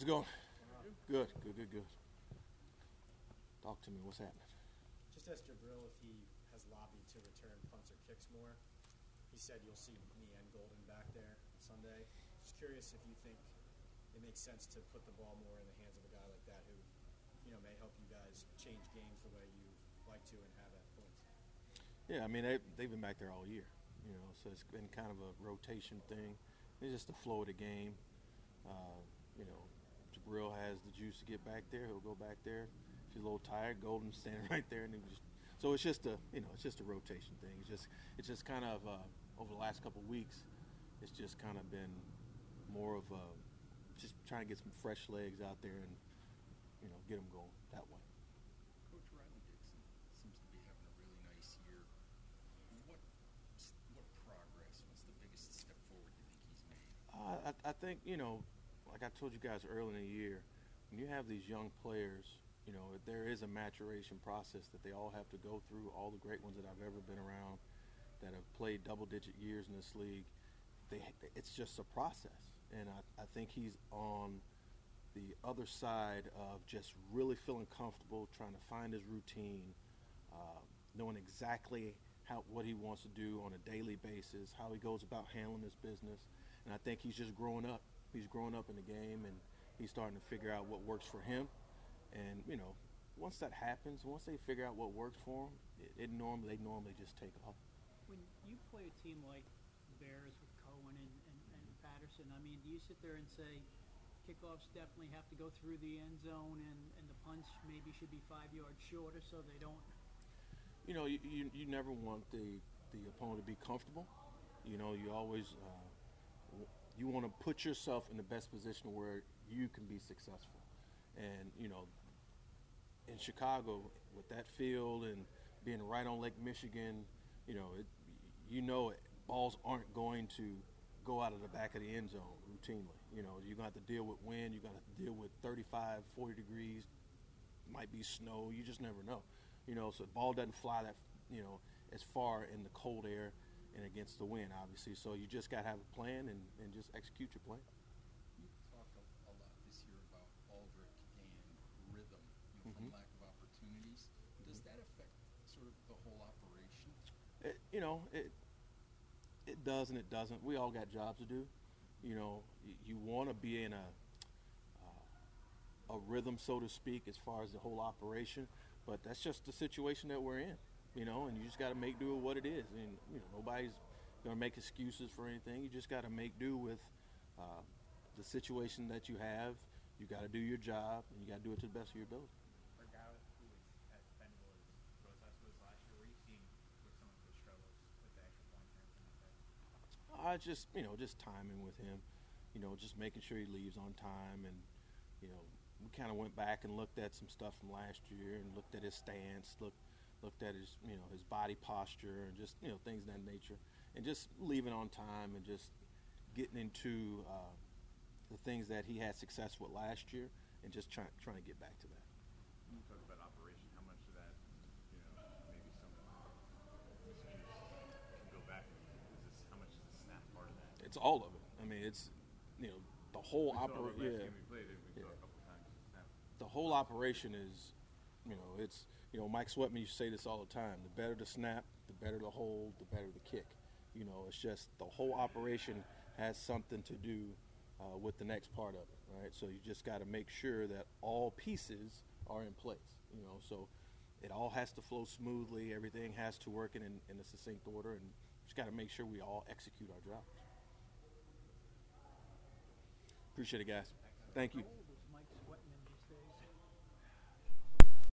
How's it going? Good, good, good, good. Talk to me. What's happening? Just ask Jabrill if he has lobbied to return punts or kicks more. He said you'll see me and Golden back there Sunday. Just curious if you think it makes sense to put the ball more in the hands of a guy like that who, you know, may help you guys change games the way you like to and have at points. Yeah, I mean they they've been back there all year, you know, so it's been kind of a rotation thing. It's just the flow of the game. Uh, you know, Jabrill has the juice to get back there. He'll go back there. If he's a little tired, Golden's standing right there, and he just so it's just a you know it's just a rotation thing. It's just it's just kind of uh, over the last couple of weeks, it's just kind of been more of a, just trying to get some fresh legs out there and you know get them going that way. Coach Riley Dixon seems to be having a really nice year. What what progress? What's the biggest step forward you think he's made? Uh, I, I think you know, like I told you guys early in the year, when you have these young players, you know there is a maturation process that they all have to go through. All the great ones that I've ever been around, that have played double-digit years in this league, they it's just a process, and I, I think he's on the other side of just really feeling comfortable, trying to find his routine, uh, knowing exactly how what he wants to do on a daily basis, how he goes about handling his business, and I think he's just growing up. He's growing up in the game, and he's starting to figure out what works for him. And you know, once that happens, once they figure out what works for them, it, it normally they normally just take off. When you play a team like the Bears with Cohen and, and, and Patterson, I mean, do you sit there and say kickoffs definitely have to go through the end zone and, and the punch maybe should be five yards shorter so they don't you know, you, you, you never want the, the opponent to be comfortable. You know, you always uh, you want to put yourself in the best position where you can be successful. And you know, in Chicago with that field and being right on Lake Michigan, you know, it, you know, it, balls aren't going to go out of the back of the end zone routinely. You know, you're going to have to deal with wind. You're going to deal with 35, 40 degrees. Might be snow. You just never know. You know, so the ball doesn't fly that, you know, as far in the cold air and against the wind, obviously. So you just got to have a plan and, and just execute your plan. You talked a, a lot this year about Aldrick and rhythm, you know, Mhm. from lack of opportunities. Does that affect sort of the whole operation? It, you know, it it does and it doesn't. We all got jobs to do. You know, you, you want to be in a uh, a rhythm, so to speak, as far as the whole operation. But that's just the situation that we're in. You know, and you just got to make do with what it is. And you know, nobody's going to make excuses for anything. You just got to make do with uh, the situation that you have. You got to do your job, and you got to do it to the best of your ability. for a guy who was as dependable as Rosas was last year, where you seen where some of the struggles with the extra points and like that? I just, you know, just timing with him, you know, just making sure he leaves on time, and you know, we kind of went back and looked at some stuff from last year, and looked at his stance, looked looked at his, you know, his body posture, and just, you know, things of that nature, and just leaving on time, and just getting into uh, the things that he had success with last year, and just trying trying to get back to that. You talk about operation, how much of that, you know, maybe some miscues can go back? Is this how much is the snap part of that? It's all of it. I mean, it's, you know, the whole We saw the operation. Yeah. game we played, it, we saw Yeah. a couple times the snap. the whole operation is, you know, it's, you know, Mike Sweatman used to say this all the time. The better the snap, the better the hold, the better the kick. You know, it's just the whole operation has something to do uh, with the next part of it, right? So you just got to make sure that all pieces are in place. You know, so it all has to flow smoothly. Everything has to work in, in, a succinct order, and just got to make sure we all execute our jobs. Appreciate it, guys. Thank you.